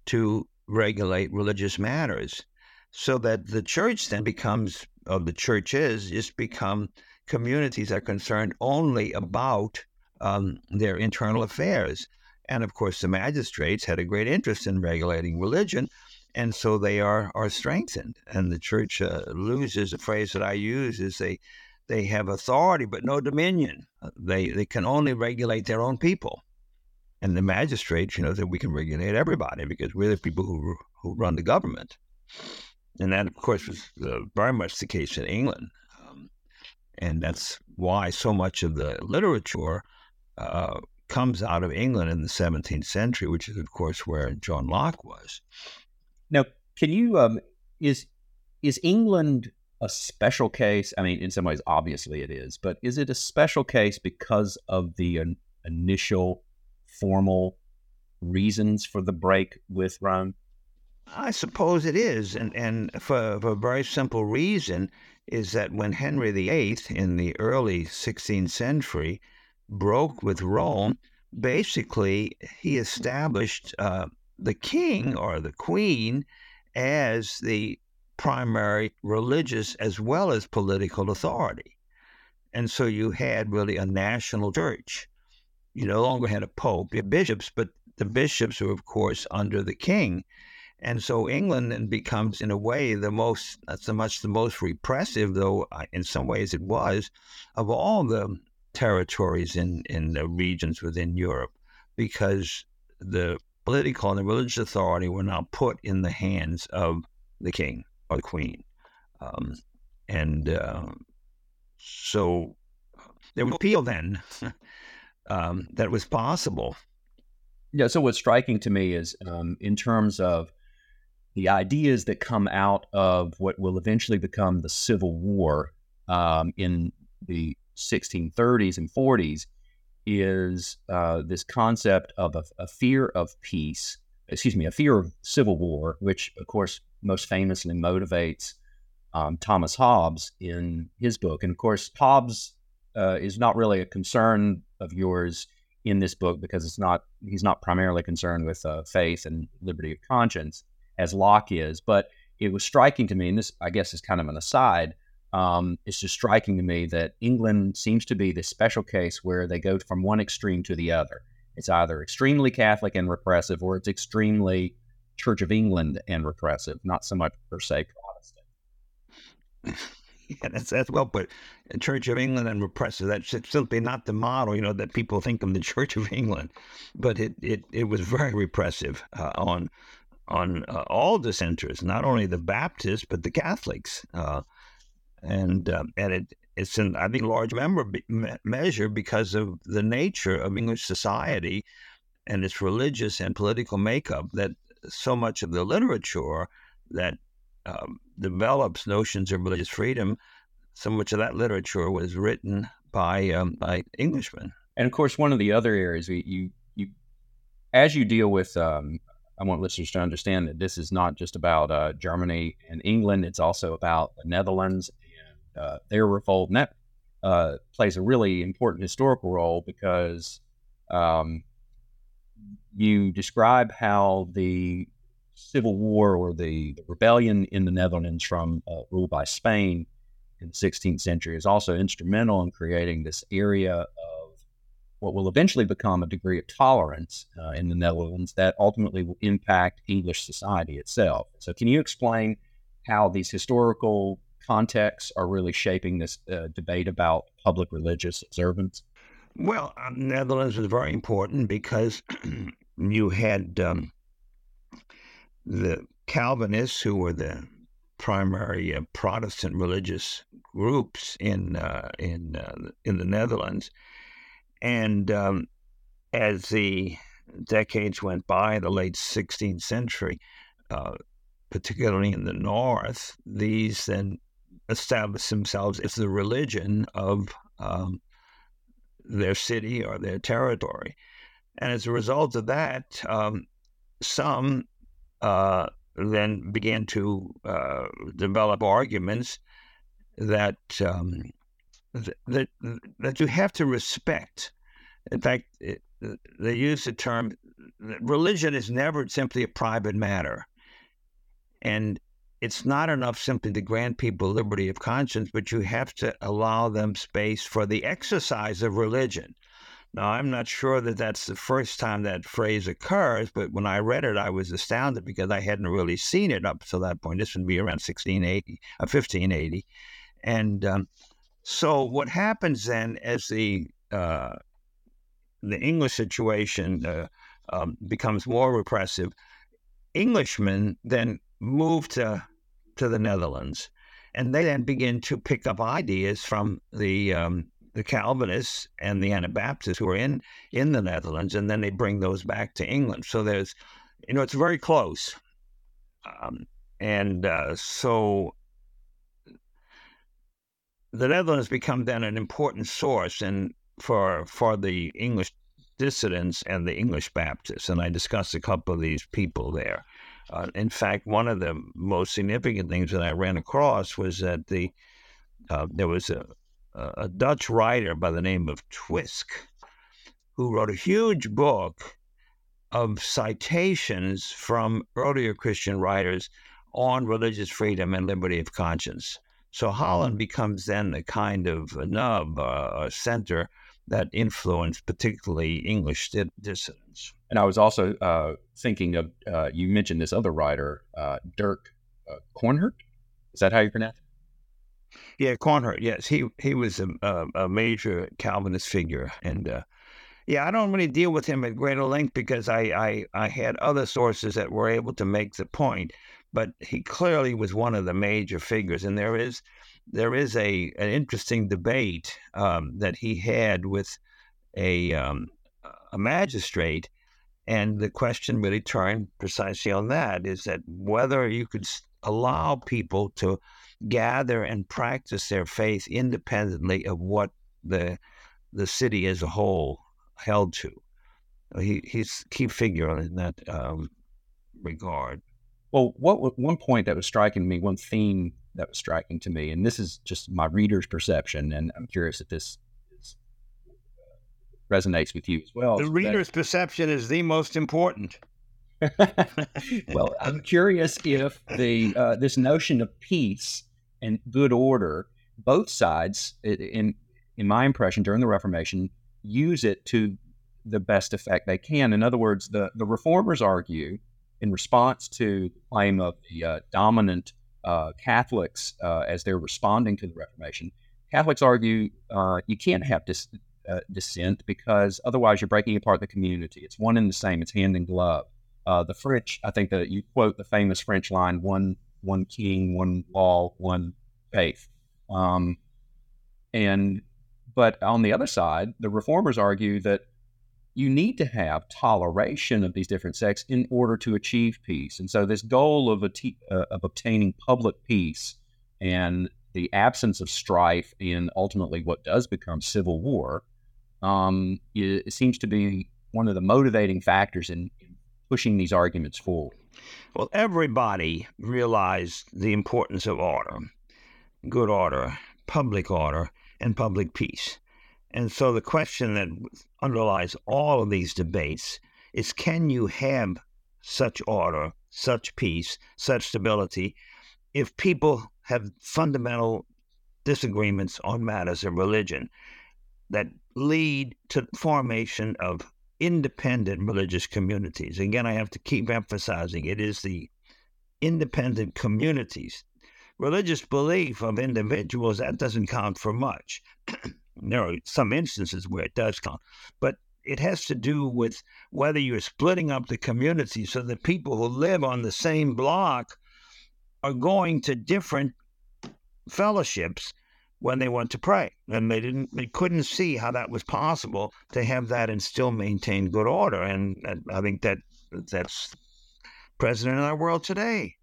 S3: to regulate religious matters so that the church then becomes of the churches just become communities are concerned only about um, their internal affairs. And of course, the magistrates had a great interest in regulating religion, and so they are are strengthened. And the church uh, loses a phrase that I use is they they have authority but no dominion. Uh, they they can only regulate their own people. And the magistrates, you know, that we can regulate everybody because we're the people who who run the government. And that, of course, was uh, very much the case in England. And that's why so much of the literature uh, comes out of England in the 17th century, which is, of course, where John Locke was.
S2: Now, can you um, is is England a special case? I mean, in some ways, obviously it is, but is it a special case because of the uh, initial formal reasons for the break with Rome?
S3: I suppose it is, and and for, for a very simple reason is that when Henry VIII in the early 16th century broke with Rome, basically he established uh, the king or the queen as the primary religious as well as political authority. And so you had really a national church. You no longer had a pope, you had bishops, but the bishops were, of course, under the king. And so England then becomes, in a way, the most, not so much the most repressive, though uh, in some ways it was, of all the territories in, in the regions within Europe, because the political and the religious authority were now put in the hands of the king or the queen. Um, and uh, so there was appeal then um, that was possible.
S2: Yeah. So what's striking to me is um, in terms of the ideas that come out of what will eventually become the Civil War um, in the 1630s and 40s is uh, this concept of a, a, fear of peace, excuse me, a fear of civil war, which, of course, most famously motivates um, Thomas Hobbes in his book. And of course, Hobbes uh, is not really a concern of yours in this book because it's not he's not primarily concerned with uh, faith and liberty of conscience as Locke is. But it was striking to me, and this I guess is kind of an aside. Um, it's just striking to me that England seems to be this special case where they go from one extreme to the other. It's either extremely Catholic and repressive, or it's extremely Church of England and repressive, not so much per se Protestant.
S3: Yeah, that's that's well put. Church of England and repressive. That's simply not the model, you know, that people think of the Church of England, but it it, it was very repressive uh, on on uh, all dissenters, not only the Baptists but the Catholics, uh, and uh, and it it's in I think large member, measure because of the nature of English society and its religious and political makeup that so much of the literature that um, develops notions of religious freedom, so much of that literature was written by um, by Englishmen.
S2: And of course, one of the other areas you you, you as you deal with, um, I want listeners to understand that this is not just about uh, Germany and England; it's also about the Netherlands and uh, their revolt. And that uh, plays a really important historical role because um, you describe how the civil war or the, the rebellion in the Netherlands from uh, rule by Spain in the 16th century is also instrumental in creating this area what will eventually become a degree of tolerance uh, in the Netherlands that ultimately will impact English society itself. So, can you explain how these historical contexts are really shaping this uh, debate about public religious observance?
S3: Well, uh, Netherlands was very important because you had um, the Calvinists, who were the primary uh, Protestant religious groups in uh, in uh, in the Netherlands, and um, as the decades went by, the late 16th century, uh, particularly in the north, these then established themselves as the religion of um, their city or their territory. And as a result of that, um, some uh, then began to uh, develop arguments that, um, that that you have to respect. In fact, it, they use the term religion is never simply a private matter, and it's not enough simply to grant people liberty of conscience, but you have to allow them space for the exercise of religion. Now, I'm not sure that that's the first time that phrase occurs, but when I read it, I was astounded because I hadn't really seen it up to that point. This would be around 1680, uh, 1580. And um, so what happens then as the uh, the English situation uh, um, becomes more repressive, Englishmen then move to to the Netherlands, and they then begin to pick up ideas from the um, the Calvinists and the Anabaptists who are in in the Netherlands, and then they bring those back to England. So there's, you know, it's very close. Um, and uh, so the Netherlands become then an important source and for for the English dissidents and the English Baptists. And I discussed a couple of these people there. Uh, in fact, one of the most significant things that I ran across was that the uh, there was a, a Dutch writer by the name of Twisk who wrote a huge book of citations from earlier Christian writers on religious freedom and liberty of conscience. So Holland becomes then a kind of nub, uh, a center that influenced particularly English dissidents.
S2: And I was also uh, thinking of, uh, you mentioned this other writer, uh, Dirk uh, Coornhert. Is that how you pronounce it?
S3: Yeah, Coornhert. Yes, he he was a, a, a major Calvinist figure, and uh, yeah, I don't really deal with him at greater length because I, I I had other sources that were able to make the point but he clearly was one of the major figures. And there is there is a an interesting debate um, that he had with a um, a magistrate, and the question really turned precisely on that: is that whether you could allow people to gather and practice their faith independently of what the the city as a whole held to. He, he's key figure in that um, regard.
S2: Well, what one point that was striking me, one theme that was striking to me, and this is just my reader's perception, and I'm curious if this is, uh, resonates with you as well.
S3: The reader's that, perception is the most important.
S2: well, I'm curious if the uh, this notion of peace and good order, both sides, in in my impression during the Reformation, use it to the best effect they can. In other words, the the reformers argue in response to the claim of the uh, dominant uh, Catholics uh, as they're responding to the Reformation, Catholics argue uh, you can't have dis- uh, dissent because otherwise you're breaking apart the community. It's one and the same. It's hand in glove. the French, I think that you quote the famous French line: "One, one king, one law, one faith." Um, and but on the other side, the reformers argue that you need to have toleration of these different sects in order to achieve peace. And so, this goal of, uh, of obtaining public peace and the absence of strife in ultimately what does become civil war um, it, it, seems to be one of the motivating factors in, in pushing these arguments forward.
S3: Well, everybody realized the importance of order, good order, public order, and public peace. And so the question that underlies all of these debates is can you have such order, such peace, such stability if people have fundamental disagreements on matters of religion that lead to formation of independent religious communities. Again, I have to keep emphasizing it is the independent communities. Religious belief of individuals, that doesn't count for much. There are some instances where it does count, but it has to do with whether you're splitting up the community so that people who live on the same block are going to different fellowships when they want to pray. And they didn't they couldn't see how that was possible to have that and still maintain good order. And I think that that's present in our world today.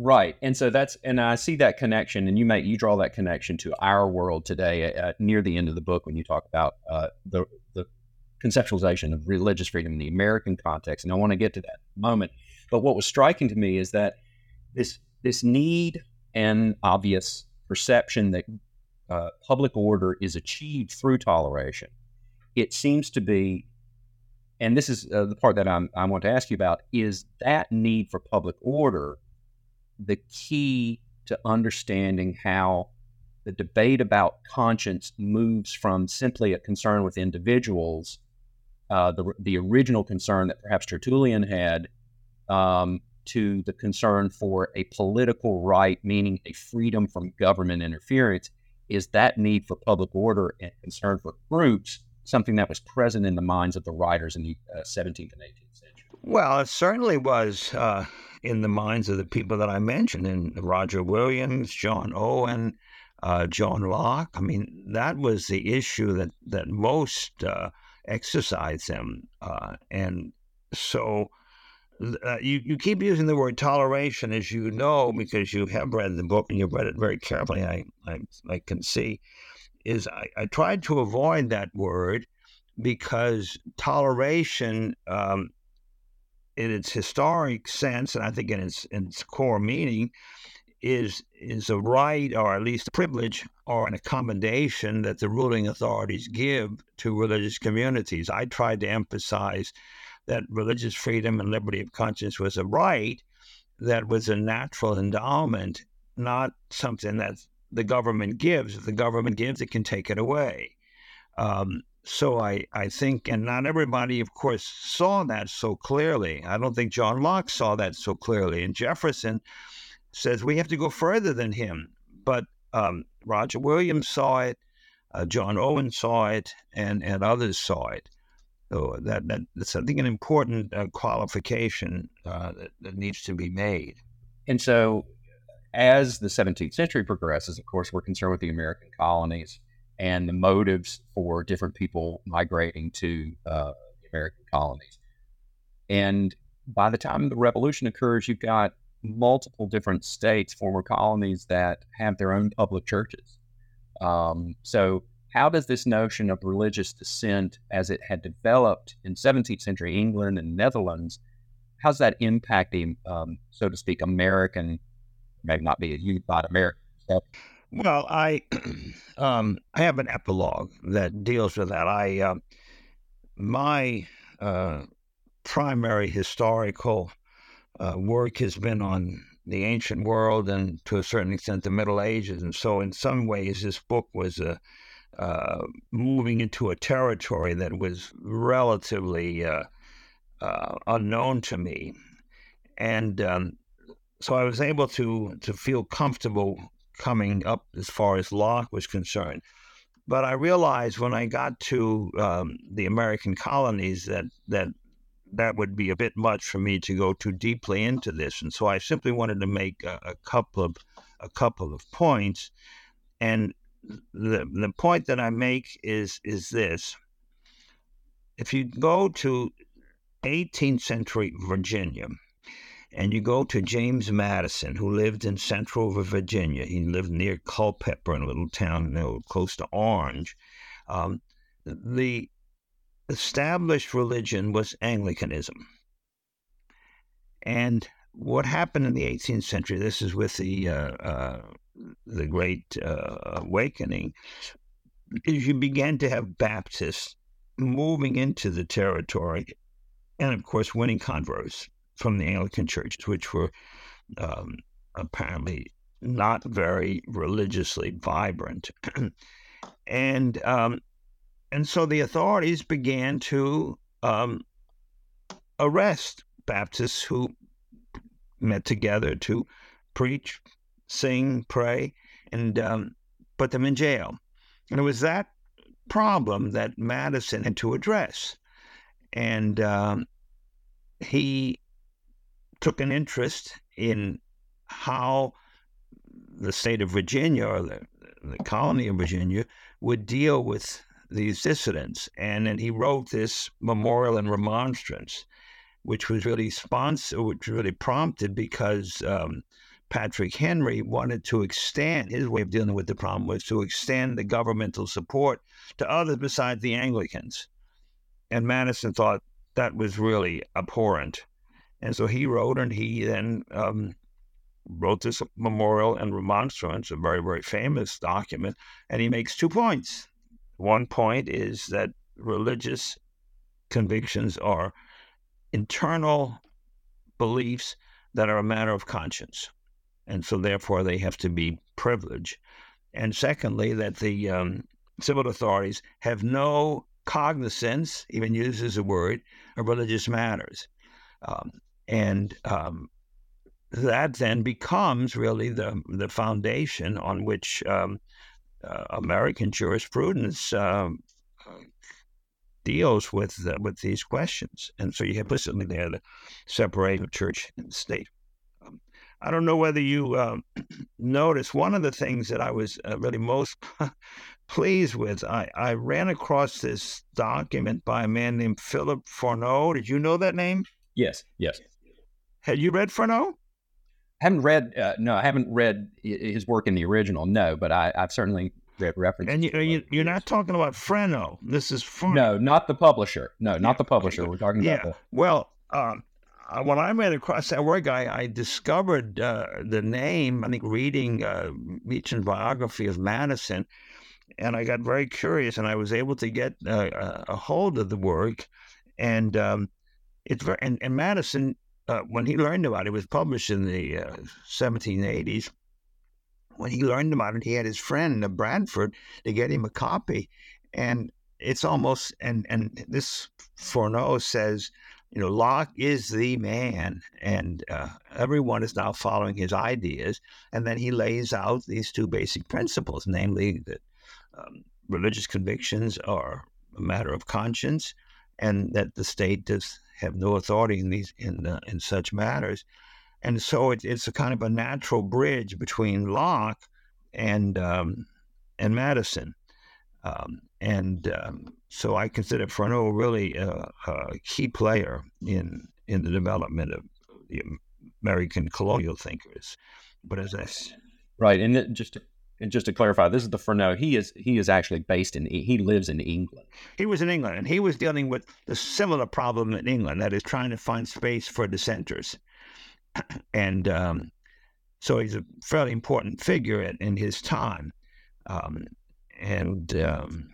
S2: Right, and so that's and I see that connection, and you make you draw that connection to our world today at, near the end of the book when you talk about uh, the the conceptualization of religious freedom in the American context, and I want to get to that moment. But what was striking to me is that this this need and obvious perception that uh, public order is achieved through toleration. It seems to be, and this is uh, the part that I'm, I want to ask you about, is that need for public order the key to understanding how the debate about conscience moves from simply a concern with individuals, uh, the, the original concern that perhaps Tertullian had, um, to the concern for a political right, meaning a freedom from government interference, is that need for public order and concern for groups something that was present in the minds of the writers in the uh, 17th and 18th century?
S3: Well, it certainly was. Uh, in the minds of the people that I mentioned, in Roger Williams, John Owen, uh, John Locke. I mean, that was the issue that that most uh, exercised them, uh, and so uh, you, you keep using the word toleration, as you know, because you have read the book and you've read it very carefully. I, I, I can see. Is I, I tried to avoid that word because toleration, um, in its historic sense, and I think in its, in its core meaning, is is a right or at least a privilege or an accommodation that the ruling authorities give to religious communities. I tried to emphasize that religious freedom and liberty of conscience was a right that was a natural endowment, not something that the government gives. If the government gives, it can take it away. Um, so I, I think, and not everybody, of course, saw that so clearly. I don't think John Locke saw that so clearly. And Jefferson says we have to go further than him. But um, Roger Williams saw it, uh, John Owen saw it, and, and others saw it. So that, that that's I think an important uh, qualification uh, that, that needs to be made.
S2: And so, as the 17th century progresses, of course, we're concerned with the American colonies and the motives for different people migrating to uh, the American colonies. And by the time the revolution occurs, you've got multiple different states, former colonies that have their own public churches. Um, so, how does this notion of religious dissent, as it had developed in 17th century England and Netherlands, how's that impacting, um, so to speak, American, maybe not be a unified American?
S3: Well, I um, I have an epilogue that deals with that. I uh, my uh, primary historical uh, work has been on the ancient world and to a certain extent the Middle Ages. And so, in some ways, this book was uh, moving into a territory that was relatively uh, uh, unknown to me. And um, so I was able to, to feel comfortable coming up as far as law was concerned. But I realized when I got to um, the American colonies that, that that would be a bit much for me to go too deeply into this, and so I simply wanted to make a, a couple of a couple of points. And the the point that I make is is this: if you go to 18th century Virginia, and you go to James Madison, who lived in central Virginia. He lived near Culpeper, in a little town you know, close to Orange. Um, the established religion was Anglicanism. And what happened in the 18th century, this is with the, uh, uh, the Great uh, Awakening, is you began to have Baptists moving into the territory and, of course, winning converts from the Anglican churches, which were um, apparently not very religiously vibrant. and um, and so the authorities began to um, arrest Baptists who met together to preach, sing, pray, and um, put them in jail. And it was that problem that Madison had to address. And um, he took an interest in how the state of Virginia or the, the colony of Virginia would deal with these dissidents. And then he wrote this memorial and remonstrance, which was really sponsored, which really prompted because um, Patrick Henry wanted to extend his way of dealing with the problem was to extend the governmental support to others besides the Anglicans. And Madison thought that was really abhorrent. And so he wrote, and he then um, wrote this memorial and remonstrance, a very, very famous document. And he makes two points. One point is that religious convictions are internal beliefs that are a matter of conscience. And so, therefore, they have to be privileged. And secondly, that the um, civil authorities have no cognizance, even uses the word, of religious matters. Um, and um, that then becomes really the, the foundation on which um, uh, American jurisprudence um, deals with uh, with these questions, and so you have implicitly there the separation of church and state. Um, I don't know whether you uh, noticed one of the things that I was uh, really most pleased with. I, I ran across this document by a man named Philip Furneaux. Did you know that name?
S2: Yes, yes.
S3: Have you read Furneaux?
S2: I haven't read uh, no, I haven't read his work in the original. No, but I, have certainly read references.
S3: And you, you, are not talking about Freneau. This is Furneaux.
S2: No, not the publisher. No, not yeah. the publisher. We're talking
S3: yeah.
S2: about. The...
S3: Well, um, uh, when I ran across that work, I, I discovered uh, the name. I think reading uh, Ketcham's biography of Madison, and I got very curious, and I was able to get uh, a hold of the work, and um, it's very and, and Madison uh, when he learned about it, it was published in the uh, 1780s. When he learned about it, he had his friend uh, Bradford to get him a copy, and it's almost and and this Furneaux says, you know, Locke is the man, and uh, everyone is now following his ideas. And then he lays out these two basic principles, namely that um, religious convictions are a matter of conscience, and that the state does have no authority in these in uh, in such matters, and so it, it's a kind of a natural bridge between Locke and um, and Madison, um, and um, so I consider Furneaux really a, a, key player in in the development of the American colonial thinkers. But as I
S2: right, and just to and just to clarify, this is the Furneaux. He is he is actually based in he lives in England.
S3: He was in England, and he was dealing with the similar problem in England that is trying to find space for dissenters, and um, so he's a fairly important figure in, in his time, um, and um,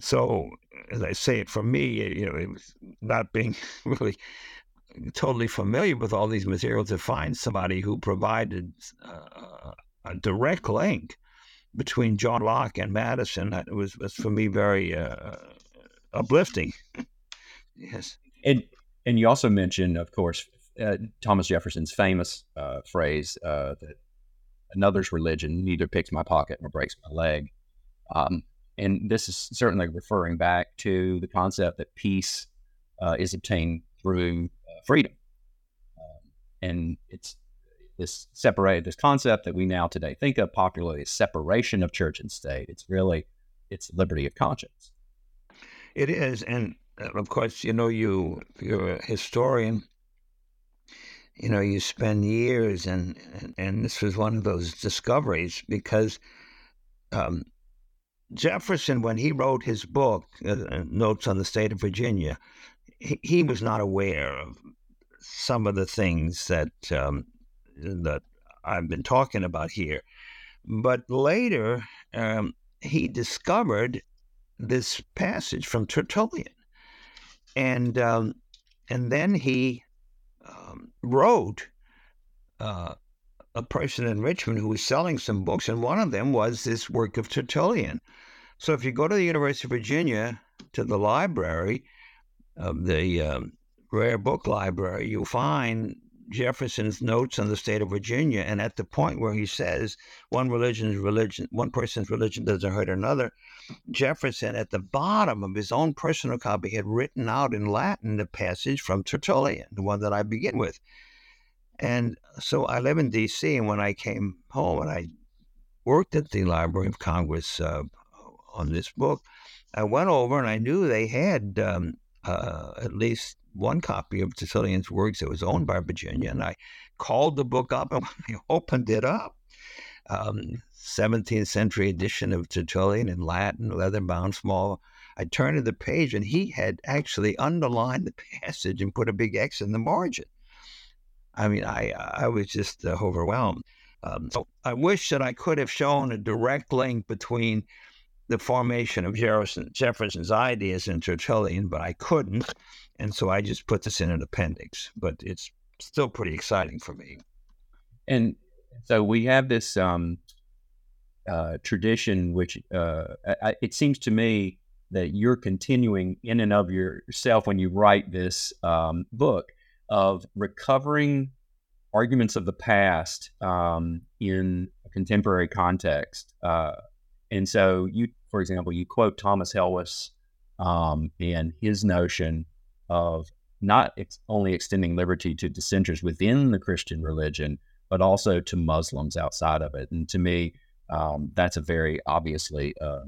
S3: so as I say it for me, you know, it was not being really totally familiar with all these materials to find somebody who provided. Uh, a direct link between John Locke and Madison. It was, was for me very uh, uplifting. yes.
S2: And and you also mentioned, of course, uh, Thomas Jefferson's famous uh, phrase uh, that another's religion neither picks my pocket nor breaks my leg. Um, and this is certainly referring back to the concept that peace uh, is obtained through uh, freedom. Um, and it's this separate this concept that we now today think of popularly as separation of church and state. It's really it's liberty of conscience.
S3: It is, and uh, of course, you know, you you're a historian. You know, you spend years, and and, and this was one of those discoveries because um, Jefferson, when he wrote his book, uh, Notes on the State of Virginia, he, he was not aware of some of the things that um, that I've been talking about here. But later, um, he discovered this passage from Tertullian, and um, and then he um, wrote uh, a person in Richmond who was selling some books, and one of them was this work of Tertullian. So if you go to the University of Virginia to the library of the um, rare book library, you'll find Jefferson's notes on the state of Virginia, and at the point where he says one religion's religion, one person's religion doesn't hurt another, Jefferson at the bottom of his own personal copy had written out in Latin the passage from Tertullian, the one that I begin with. And so I live in D.C., and when I came home and I worked at the Library of Congress uh, on this book, I went over and I knew they had um, uh, at least one copy of Tertullian's works that was owned by Virginia, and I called the book up and I opened it up. Um, 17th century edition of Tertullian in Latin, leather bound, small. I turned to the page and he had actually underlined the passage and put a big X in the margin. I mean, I I was just uh, overwhelmed. Um, so I wish that I could have shown a direct link between the formation of Jefferson, Jefferson's ideas and Tertullian, but I couldn't. And so I just put this in an appendix, but it's still pretty exciting for me.
S2: And so we have this um, uh, tradition, which uh, I, it seems to me that you're continuing in and of yourself when you write this um, book of recovering arguments of the past um, in a contemporary context. Uh, and so you for example, you quote Thomas Helwys um, and his notion of not ex- only extending liberty to dissenters within the Christian religion, but also to Muslims outside of it. And to me, um, that's a very obviously uh,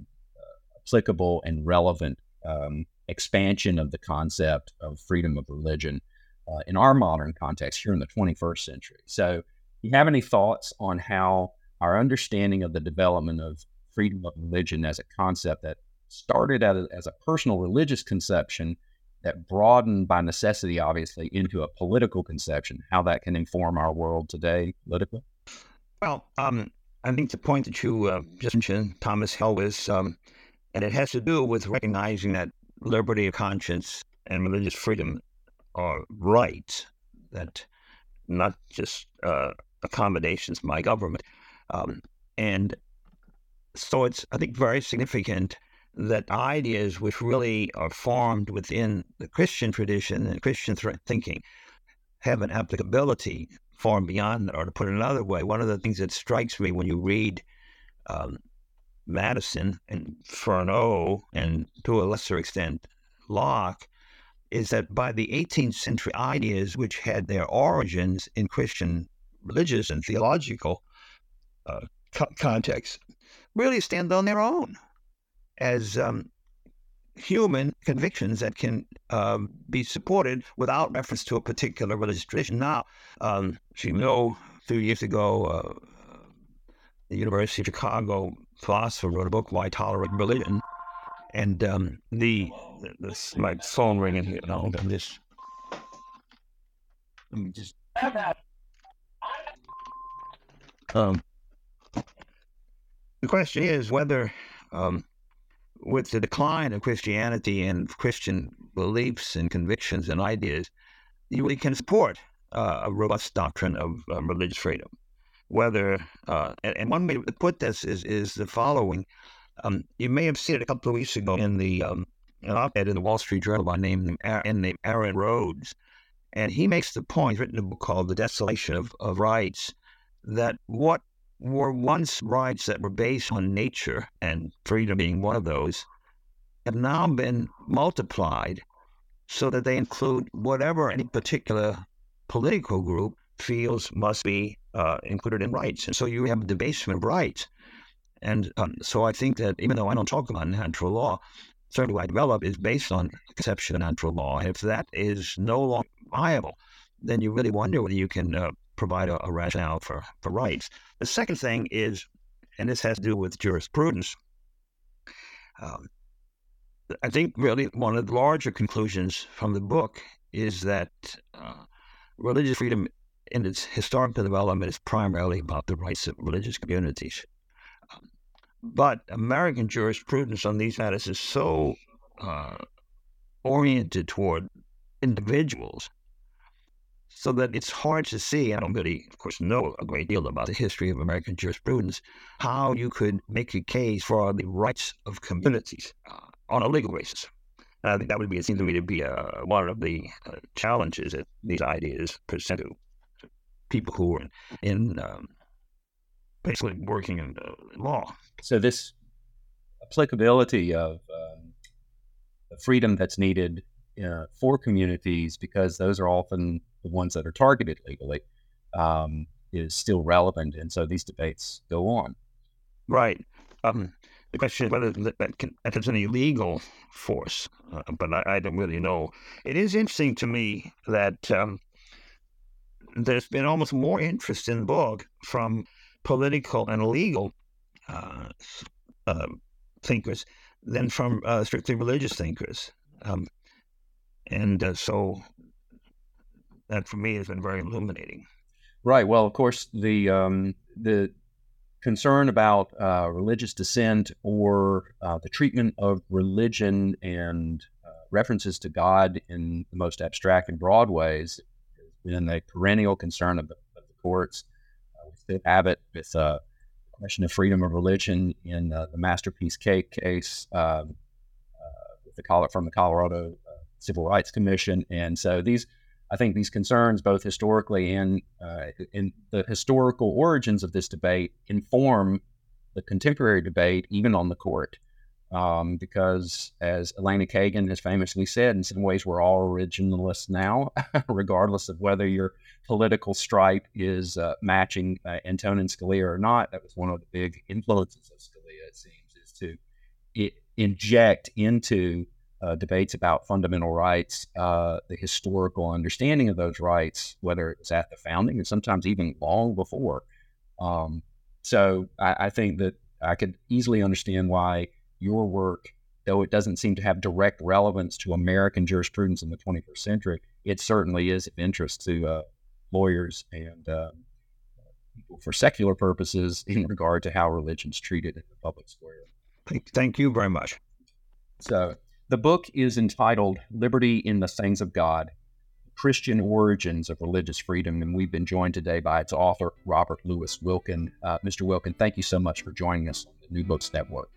S2: applicable and relevant um, expansion of the concept of freedom of religion. uh, in our modern context here in the 21st century. So, you have any thoughts on how our understanding of the development of freedom of religion as a concept that started as a, as a personal religious conception that broadened by necessity, obviously, into a political conception, how that can inform our world today politically?
S3: Well, um, I think the point that you uh, just mentioned, Thomas Helwys, um, and it has to do with recognizing that liberty of conscience and religious freedom are rights, that not just uh, accommodations by government. Um, and so it's, I think, very significant that ideas which really are formed within the Christian tradition and Christian th- thinking have an applicability far beyond that. Or to put it another way, one of the things that strikes me when you read um, Madison and Furneaux, and to a lesser extent Locke, is that by the 18th century, ideas which had their origins in Christian religious and theological uh, co- contexts really stand on their own as um, human convictions that can um, be supported without reference to a particular religious tradition. Now, um, as you know, a few years ago, uh, the University of Chicago philosopher wrote a book, Why Tolerate Religion? And um, the, this, my phone ringing here. No, I'm let me just. Um, the question is whether um, with the decline of Christianity and Christian beliefs and convictions and ideas, you really can support uh, a robust doctrine of religious freedom. Whether, uh, and, and, one way to put this is, is the following. Um, you may have seen it a couple of weeks ago in the um, an op-ed in the Wall Street Journal by name named Aaron Rhodes, and he makes the point, written a book called "The Desolation of, of Rights," that what were once rights that were based on nature, and freedom being one of those, have now been multiplied so that they include whatever any particular political group feels must be uh, included in rights. And so you have a debasement of rights. And um, so I think that even though I don't talk about natural law, certainly what I develop is based on conception of natural law. If that is no longer viable, then you really wonder whether you can uh, provide a, a rationale for, for rights. The second thing is, and this has to do with jurisprudence, um, I think really one of the larger conclusions from the book is that uh, religious freedom in its historical development is primarily about the rights of religious communities. Um, but American jurisprudence on these matters is so uh, oriented toward individuals so that it's hard to see. I don't really, of course, know a great deal about the history of American jurisprudence, how you could make a case for the rights of communities uh, on a legal basis. And I think that would be, it seems to me to be uh, one of the uh, challenges that these ideas present to people who are in, um, basically working in law.
S2: So this applicability of um, the freedom that's needed uh, for communities, because those are often the ones that are targeted legally, um, is still relevant. And so these debates go on.
S3: Right. Um, the question is whether that, can, has any legal force, uh, but I, I, don't really know. It is interesting to me that um, there's been almost more interest in the book from political and legal uh, uh, thinkers than from uh, strictly religious thinkers. Um, and uh, so that for me has been very illuminating.
S2: Right. Well, of course, the um, the concern about uh, religious dissent or uh, the treatment of religion and uh, references to God in the most abstract and broad ways has been a perennial concern of the, of the courts. Uh, have it with uh, the question of freedom of religion in uh, the Masterpiece Cake case with the, from the Colorado Civil Rights Commission. And so these I think these concerns, both historically and uh, in the historical origins of this debate, inform the contemporary debate, even on the court. Um, because, as Elena Kagan has famously said, in some ways we're all originalists now, regardless of whether your political stripe is uh, matching uh, Antonin Scalia or not. That was one of the big influences of Scalia, it seems, is to inject into uh, debates about fundamental rights, uh, the historical understanding of those rights, whether it was at the founding and sometimes even long before. Um, so I, I, think that I could easily understand why your work, though it doesn't seem to have direct relevance to American jurisprudence in the 21st century, it certainly is of interest to uh, lawyers and uh, people for secular purposes in regard to how religion's treated in the public square.
S3: Thank you very much.
S2: So the book is entitled Liberty in the Things of God Christian Origins of Religious Freedom. And we've been joined today by its author, Robert Louis Wilken. Uh, Mr. Wilken, thank you so much for joining us on the New Books Network.